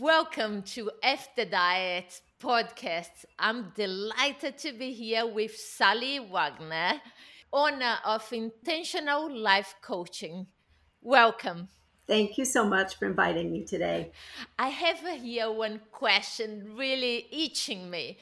Welcome to F the Diet podcast. I'm delighted to be here with Sallie Wagner, owner of Intentional Life Coaching. Welcome. Thank you so much for inviting me today. I have here one question really itching me.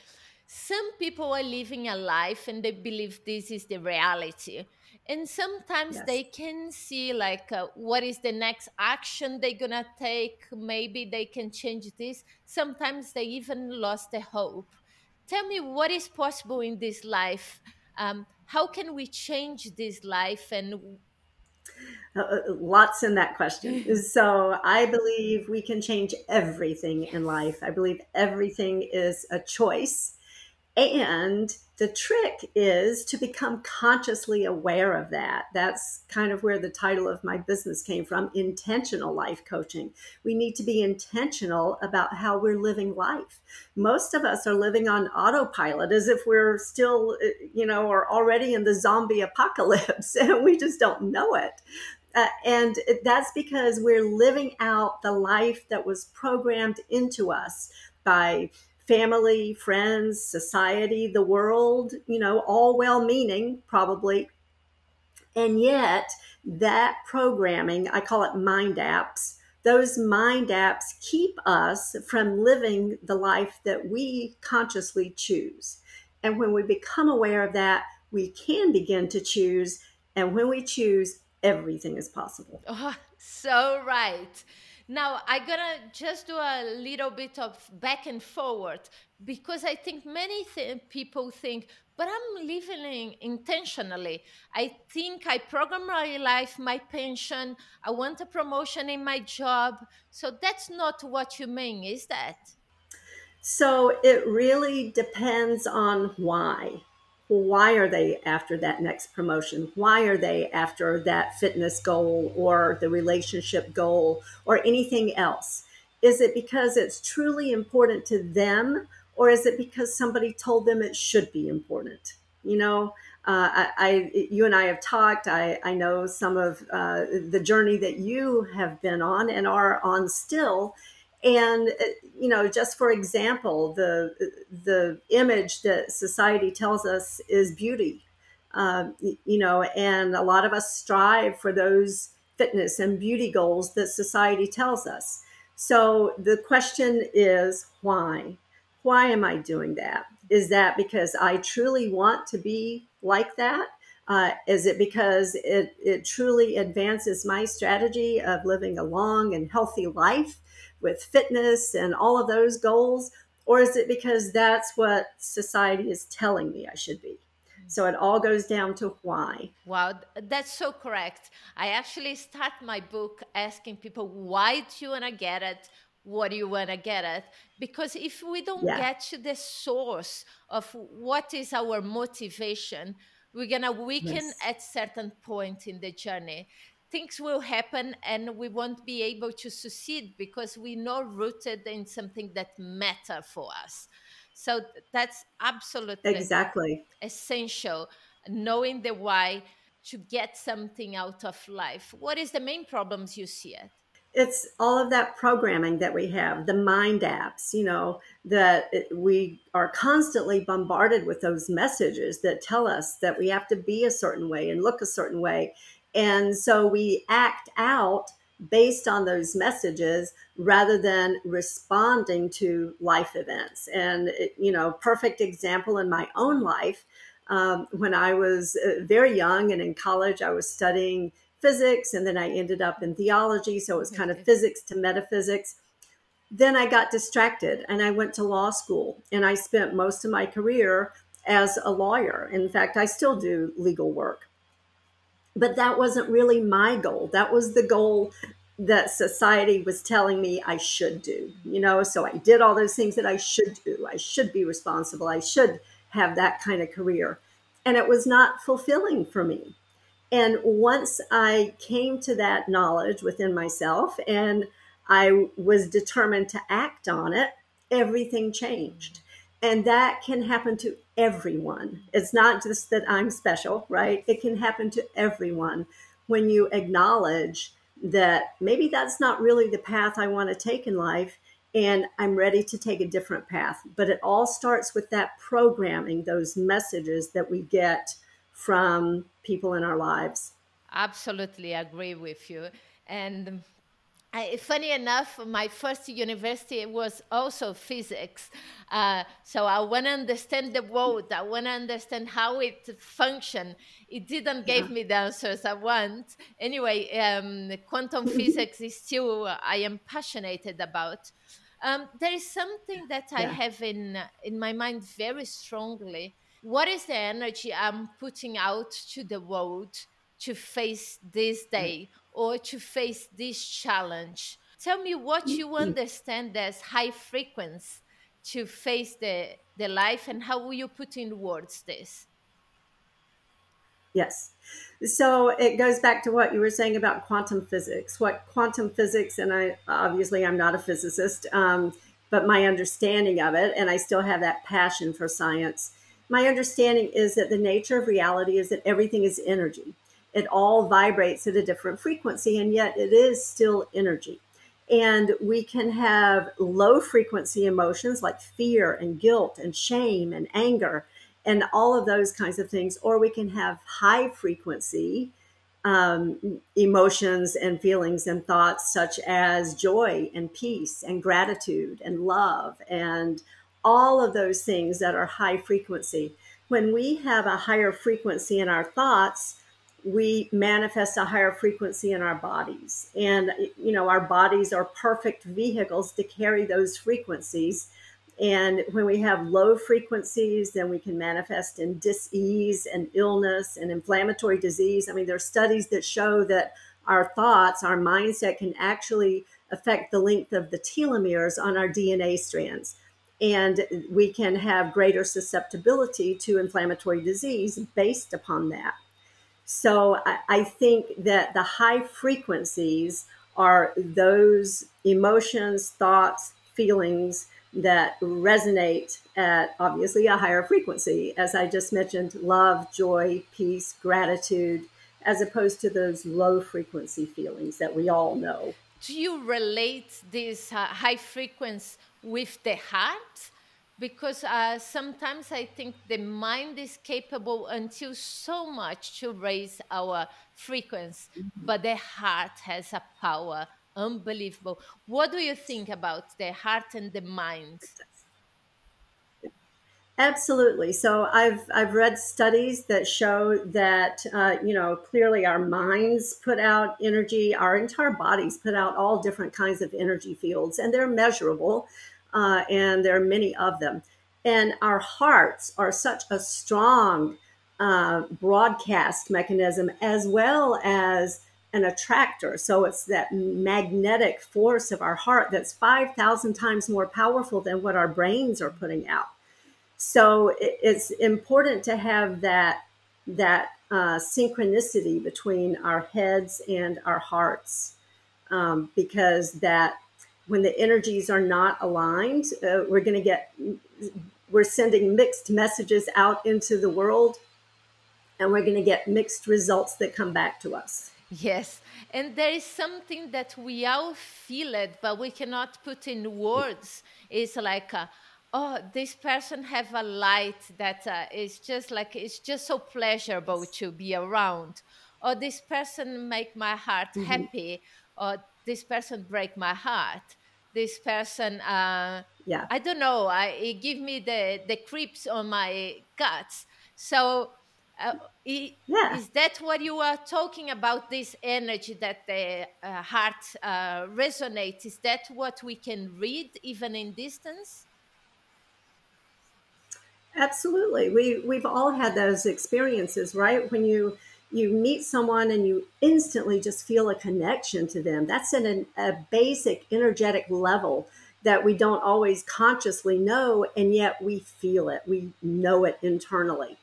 Some people are living a life and they believe this is the reality and sometimes yes. they can see like uh, what is the next action they're gonna take maybe they can change this sometimes they even lost the hope tell me what is possible in this life um, how can we change this life and uh, uh lots in that question. so I believe we can change everything in life. I believe everything is a choice. And the trick is to become consciously aware of that. That's kind of where the title of my business came from intentional life coaching. We need to be intentional about how we're living life. Most of us are living on autopilot as if we're still, you know, or already in the zombie apocalypse and we just don't know it. Uh, and that's because we're living out the life that was programmed into us by family, friends, society, the world, you know, all well meaning, probably. And yet, that programming, I call it mind apps, those mind apps keep us from living the life that we consciously choose. And when we become aware of that, we can begin to choose. And when we choose, everything is possible. Oh, so right. Now, I'm gonna just do a little bit of back and forward because I think many th- people think, but I'm living intentionally. I think I program my life, my pension, I want a promotion in my job. So that's not what you mean, is that? So it really depends on why why are they after that next promotion? Why are they after that fitness goal or the relationship goal or anything else? Is it because it's truly important to them or is it because somebody told them it should be important? You know, uh, I, I, you and I have talked. I, I know some of uh, the journey that you have been on and are on still, and uh, you know just for example the the image that society tells us is beauty. Um, you know and a lot of us strive for those fitness and beauty goals that society tells us. So the question is why? Why am i doing that? Is that because i truly want to be like that? Uh, is it because it, it truly advances my strategy of living a long and healthy life with fitness and all of those goals? Or is it because that's what society is telling me I should be? Mm-hmm. So it all goes down to why. Wow, that's so correct. I actually start my book asking people, why do you want to get it? What do you want to get it? Because if we don't yeah. get to the source of what is our motivation, we're going to weaken yes. at certain point in the journey things will happen and we won't be able to succeed because we're not rooted in something that matter for us. So that's absolutely exactly. essential knowing the why to get something out of life. What is the main problems you see it? It's all of that programming that we have the mind apps you know that we are constantly bombarded with those messages that tell us that we have to be a certain way and look a certain way and so we act out based on those messages rather than responding to life events. And, you know, perfect example in my own life. Um, when I was uh, very young and in college, I was studying physics and then I ended up in theology. So it was kind of physics to metaphysics. Then I got distracted and I went to law school and I spent most of my career as a lawyer. In fact, I still do legal work but that wasn't really my goal. That was the goal that society was telling me I should do, you know. So I did all those things that I should do. I should be responsible. I should have that kind of career. And it was not fulfilling for me. And once I came to that knowledge within myself and I was determined to act on it, everything changed. And that can happen to everyone. It's not just that I'm special, right? It can happen to everyone when you acknowledge that maybe that's not really the path I want to take in life and I'm ready to take a different path. But it all starts with that programming, those messages that we get from people in our lives. Absolutely agree with you. And I, funny enough, my first university was also physics. Uh, so I want to understand the world. I want to understand how it functions. It didn't give me the answers I want. Anyway, um, quantum physics is still I am passionate about. Um, there is something that yeah. I have in in my mind very strongly. What is the energy I'm putting out to the world to face this day? Or to face this challenge. Tell me what you understand as high frequency to face the, the life and how will you put in words this? Yes. So it goes back to what you were saying about quantum physics. What quantum physics, and I obviously I'm not a physicist, um, but my understanding of it, and I still have that passion for science. My understanding is that the nature of reality is that everything is energy it all vibrates at a different frequency, and yet it is still energy. And we can have low frequency emotions like fear and guilt and shame and anger and all of those kinds of things, or we can have high frequency um, emotions and feelings and thoughts such as joy and peace and gratitude and love and all of those things that are high frequency. When we have a higher frequency in our thoughts, we manifest a higher frequency in our bodies. And, you know, our bodies are perfect vehicles to carry those frequencies. And when we have low frequencies, then we can manifest in dis-ease and illness and inflammatory disease. I mean, there are studies that show that our thoughts, our mindset can actually affect the length of the telomeres on our DNA strands. And we can have greater susceptibility to inflammatory disease based upon that. So I, I think that the high frequencies are those emotions, thoughts, feelings that resonate at obviously a higher frequency. As I just mentioned, love, joy, peace, gratitude, as opposed to those low frequency feelings that we all know. Do you relate this uh, high frequency with the heart? Because uh, sometimes I think the mind is capable until so much to raise our frequency, mm-hmm. but the heart has a power unbelievable. What do you think about the heart and the mind? Absolutely. So I've I've read studies that show that uh, you know clearly our minds put out energy, our entire bodies put out all different kinds of energy fields, and they're measurable uh, and there are many of them. And our hearts are such a strong uh, broadcast mechanism as well as an attractor. So it's that magnetic force of our heart that's 5,000 times more powerful than what our brains are putting out. So it's important to have that that uh, synchronicity between our heads and our hearts um, because that when the energies are not aligned, uh, we're going to get, we're sending mixed messages out into the world and we're going to get mixed results that come back to us. Yes. And there is something that we all feel it, but we cannot put in words. It's like, uh, oh, this person have a light that uh, is just like, it's just so pleasurable to be around. Or this person make my heart mm-hmm. happy. Or this person break my heart this person uh, yeah. I don't know I, it give me the the creeps on my guts. So uh, it, yeah. is that what you are talking about this energy that the uh, heart uh, resonates? Is that what we can read even in distance? Absolutely. We we've all had those experiences right? When you you meet someone and you instantly just feel a connection to them. That's in an, a basic energetic level that we don't always consciously know, and yet we feel it. We know it internally.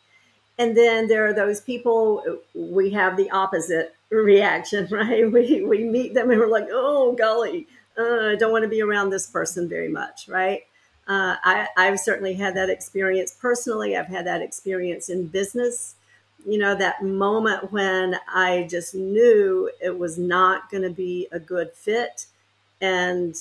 And then there are those people, we have the opposite reaction, right? We, we meet them and we're like, oh, golly, uh, I don't want to be around this person very much, right? Uh, I, I've certainly had that experience personally. I've had that experience in business you know, that moment when I just knew it was not going to be a good fit. And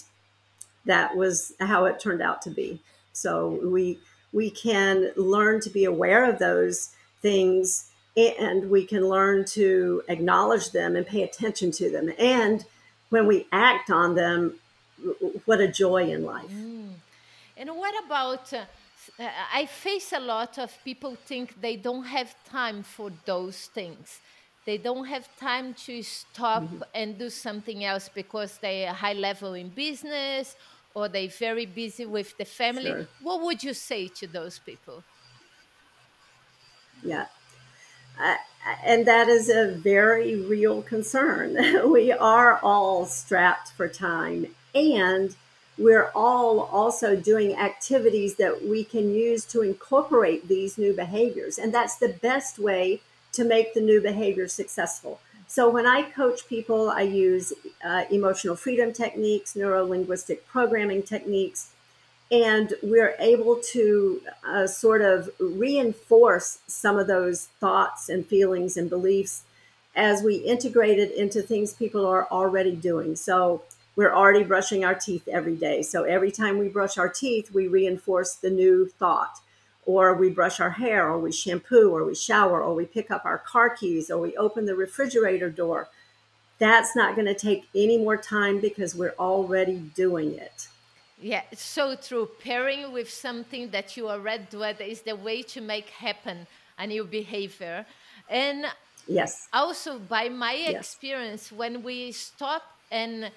that was how it turned out to be. So we we can learn to be aware of those things and we can learn to acknowledge them and pay attention to them. And when we act on them, what a joy in life. Mm. And what about? Uh, I face a lot of people think they don't have time for those things. They don't have time to stop mm-hmm. and do something else because they are high level in business or they're very busy with the family. Sure. What would you say to those people? Yeah. Uh, and that is a very real concern. we are all strapped for time, and we're all also doing activities that we can use to incorporate these new behaviors. And that's the best way to make the new behavior successful. So when I coach people, I use uh, emotional freedom techniques, neuro linguistic programming techniques, and we're able to uh, sort of reinforce some of those thoughts and feelings and beliefs as we integrate it into things people are already doing. So we're already brushing our teeth every day. So every time we brush our teeth, we reinforce the new thought or we brush our hair, or we shampoo, or we shower, or we pick up our car keys, or we open the refrigerator door. That's not going to take any more time because we're already doing it. Yeah, it's so true. Pairing with something that you already do is the way to make happen a new behavior. And yes, also by my yes. experience, when we stop and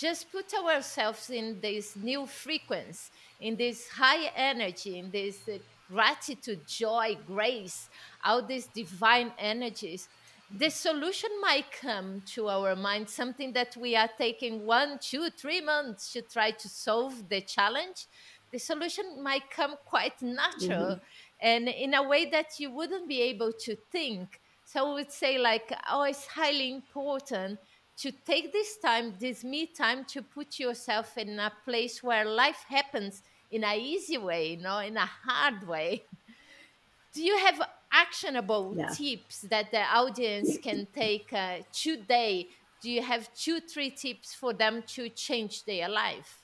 just put ourselves in this new frequency, in this high energy, in this uh, gratitude, joy, grace, all these divine energies, the solution might come to our mind, something that we are taking one, two, three months to try to solve the challenge. The solution might come quite natural mm-hmm. and in a way that you wouldn't be able to think. So I would say, like, oh, it's highly important to take this time, this me time, to put yourself in a place where life happens in a easy way, you know, in a hard way. Do you have actionable yeah. tips that the audience can take uh, today? Do you have two, three tips for them to change their life?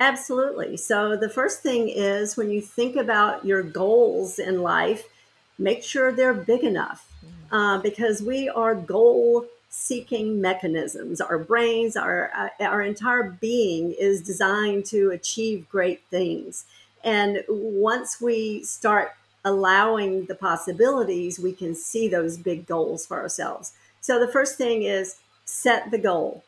Absolutely. So, the first thing is when you think about your goals in life, make sure they're big enough. Uh, because we are goal seeking mechanisms. Our brains, our, uh, our entire being is designed to achieve great things. And once we start allowing the possibilities, we can see those big goals for ourselves. So the first thing is set the goal.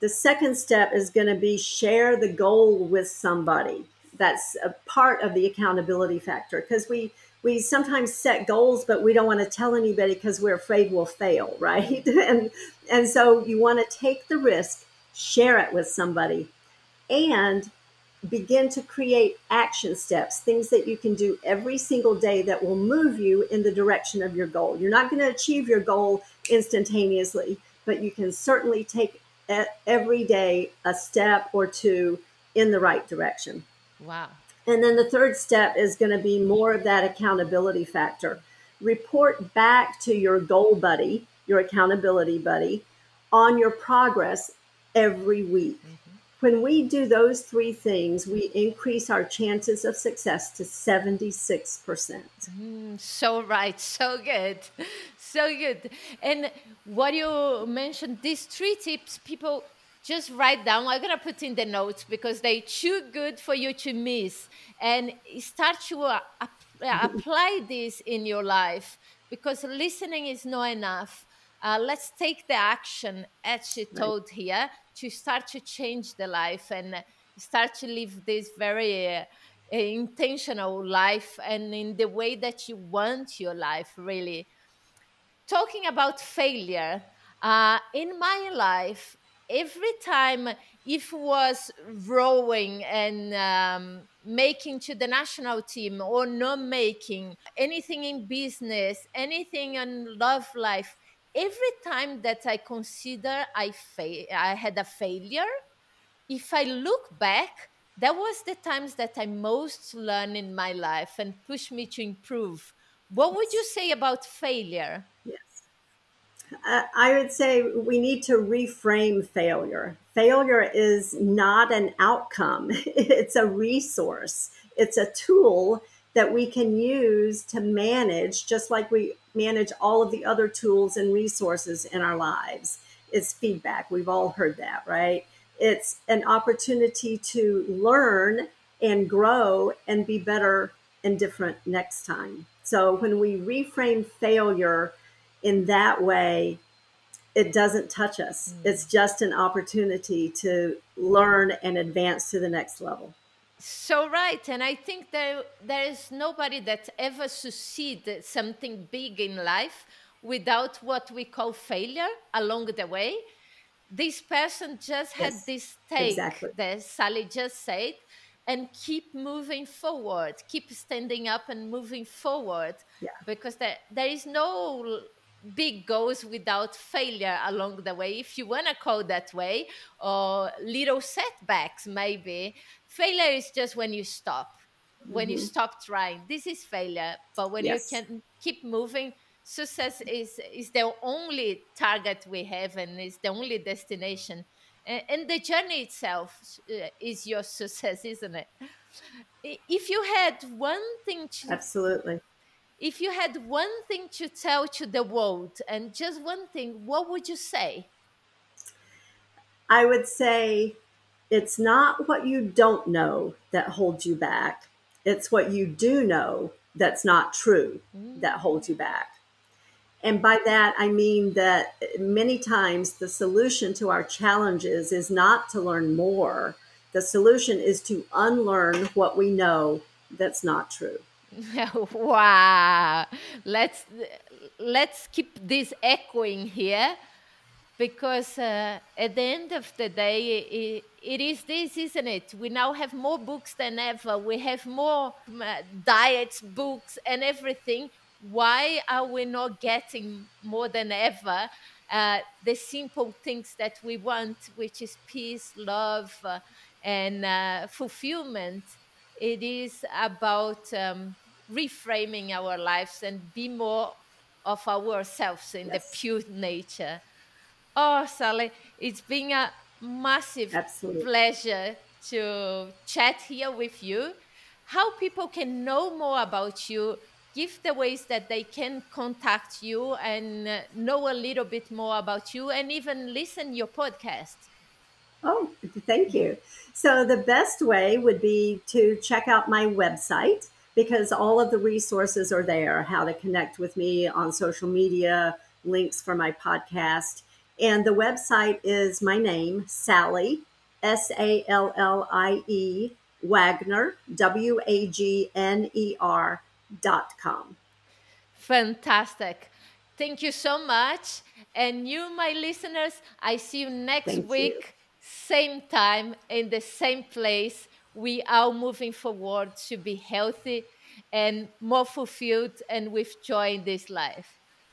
The second step is going to be share the goal with somebody. That's a part of the accountability factor because we we sometimes set goals, but we don't want to tell anybody because we're afraid we'll fail, right? and and so you want to take the risk, share it with somebody, and begin to create action steps, things that you can do every single day that will move you in the direction of your goal. You're not going to achieve your goal instantaneously, but you can certainly take every day a step or two in the right direction. Wow. And then the third step is going to be more of that accountability factor. Report back to your goal buddy, your accountability buddy, on your progress every week. Mm-hmm. When we do those three things, we increase our chances of success to 76%. Mm, so right, so good, so good. And what you mentioned, these three tips, people just write down. I'm gonna put in the notes because they're too good for you to miss, and start to uh, uh, apply this in your life because listening is not enough. Uh, let's take the action, as she told right. here, to start to change the life and start to live this very uh, intentional life and in the way that you want your life, really. Talking about failure, uh, in my life, every time if was rowing and um, making to the national team or not making anything in business anything in love life every time that i consider i fa- i had a failure if i look back that was the times that i most learned in my life and pushed me to improve. What would you say about failure yes I would say we need to reframe failure. failure is not an outcome, it's a resource, it's a tool that we can use to manage, just like we manage all of the other tools and resources in our lives. It's feedback. We've all heard that, right? It's an opportunity to learn and grow and be better and different next time. So when we reframe failure in that way, it doesn't touch us. Mm. It's just an opportunity to learn and advance to the next level. So right, and I think there there is nobody that ever succeeded something big in life without what we call failure along the way. This person just yes, had this take exactly. that Sallie just said, and keep moving forward, keep standing up and moving forward, yeah. because there there is no big goals without failure along the way. If you want to call that way or little setbacks maybe failure is just when you stop when mm-hmm. you stop trying. This is failure but when yes. you can keep moving success is is the only target we have and is the only destination. And, and the journey itself uh, is your success isn't it? If you had one thing to absolutely if you had one thing to tell to the world and just one thing, what would you say? I would say it's not what you don't know that holds you back. It's what you do know that's not true mm. that holds you back. And by that, I mean that many times the solution to our challenges is not to learn more. The solution is to unlearn what we know that's not true. wow. Let's let's keep this echoing here because uh, at the end of the day it, it is this isn't it? We now have more books than ever. We have more uh, diets books and everything. Why are we not getting more than ever uh, the simple things that we want which is peace love uh, and uh, fulfillment? It is about um, reframing our lives and be more of ourselves in yes. the pure nature. Oh, Sallie, it's been a massive Absolutely. pleasure to chat here with you. How people can know more about you, give the ways that they can contact you and know a little bit more about you and even listen your podcast. Oh, thank you. So the best way would be to check out my website because all of the resources are there how to connect with me on social media, links for my podcast. And the website is my name, Sallie, S A L L I E, Wagner, W A G N E R dot com. Fantastic. Thank you so much. And you, my listeners, I see you next Thank week, you. same time, in the same place we are moving forward to be healthy and more fulfilled and with joy in this life.